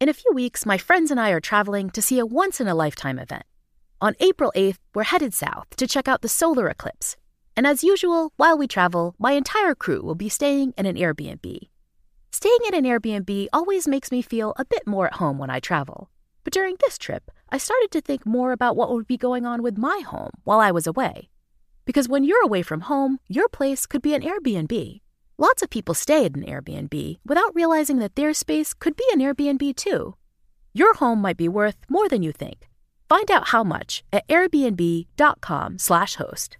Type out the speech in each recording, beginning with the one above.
In a few weeks, my friends and I are traveling to see a once in a lifetime event. On April 8th, we're headed south to check out the solar eclipse. And as usual, while we travel, my entire crew will be staying in an Airbnb. Staying in an Airbnb always makes me feel a bit more at home when I travel. But during this trip, I started to think more about what would be going on with my home while I was away. Because when you're away from home, your place could be an Airbnb. Lots of people stay at an Airbnb without realizing that their space could be an Airbnb too. Your home might be worth more than you think. Find out how much at airbnb.com/host.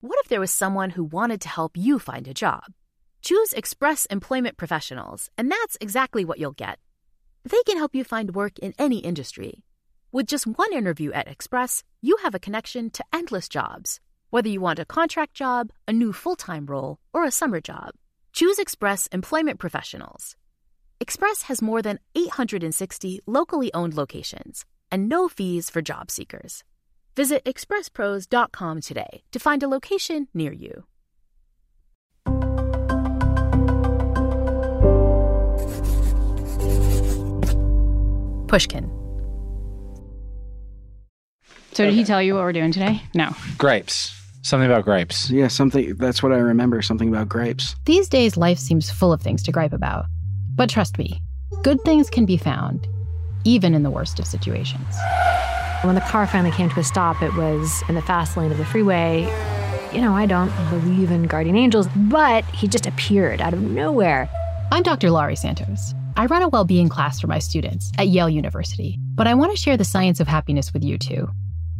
What if there was someone who wanted to help you find a job? Choose Express Employment Professionals, and that's exactly what you'll get. They can help you find work in any industry. With just one interview at Express, you have a connection to endless jobs, whether you want a contract job, a new full-time role, or a summer job. Choose Express Employment Professionals. Express has more than 860 locally owned locations and no fees for job seekers. Visit expresspros.com today to find a location near you. Pushkin. So did he tell you what we're doing today? No. Grapes. Something about grapes. Yeah, something. That's what I remember. Something about grapes. These days, life seems full of things to gripe about. But trust me, good things can be found, even in the worst of situations. When the car finally came to a stop, it was in the fast lane of the freeway. You know, I don't believe in guardian angels, but he just appeared out of nowhere. I'm Dr. Laurie Santos. I run a well being class for my students at Yale University, but I want to share the science of happiness with you too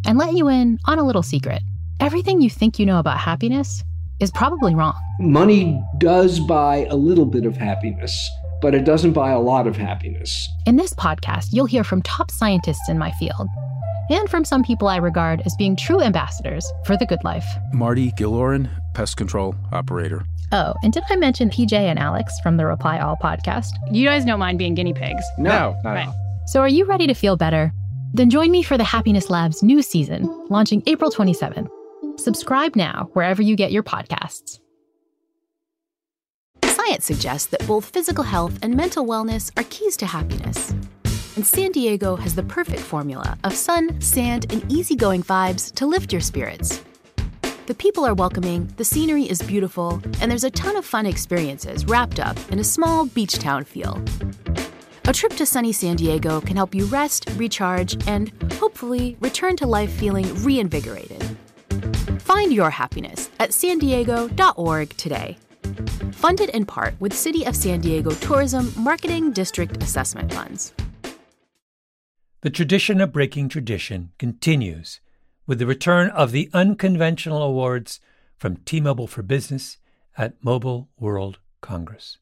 and let you in on a little secret. Everything you think you know about happiness is probably wrong. Money does buy a little bit of happiness, but it doesn't buy a lot of happiness. In this podcast, you'll hear from top scientists in my field and from some people I regard as being true ambassadors for the good life. Marty Gilloran, pest control operator. Oh, and did I mention PJ and Alex from the Reply All podcast? You guys don't mind being guinea pigs. No, not Right. at all. So are you ready to feel better? Then join me for the Happiness Lab's new season, launching April 27th. Subscribe now wherever you get your podcasts. Science suggests that both physical health and mental wellness are keys to happiness. And San Diego has the perfect formula of sun, sand, and easygoing vibes to lift your spirits. The people are welcoming, the scenery is beautiful, and there's a ton of fun experiences wrapped up in a small beach town feel. A trip to sunny San Diego can help you rest, recharge, and hopefully return to life feeling reinvigorated. Find your happiness at san diego.org today. Funded in part with City of San Diego Tourism Marketing District Assessment Funds. The tradition of breaking tradition continues with the return of the unconventional awards from T-Mobile for Business at Mobile World Congress.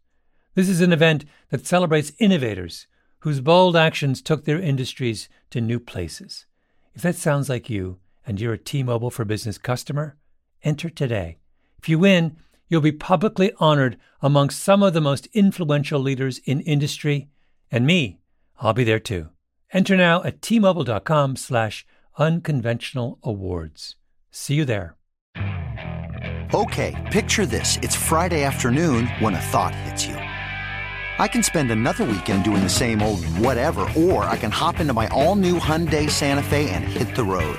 This is an event that celebrates innovators whose bold actions took their industries to new places. If that sounds like you and you're a T-Mobile for Business customer, enter today. If you win, you'll be publicly honored among some of the most influential leaders in industry, and me, I'll be there too. Enter now at tmobile.com slash unconventional awards. See you there. Okay, picture this. It's Friday afternoon when a thought hits you. I can spend another weekend doing the same old whatever, or I can hop into my all new Hyundai Santa Fe and hit the road.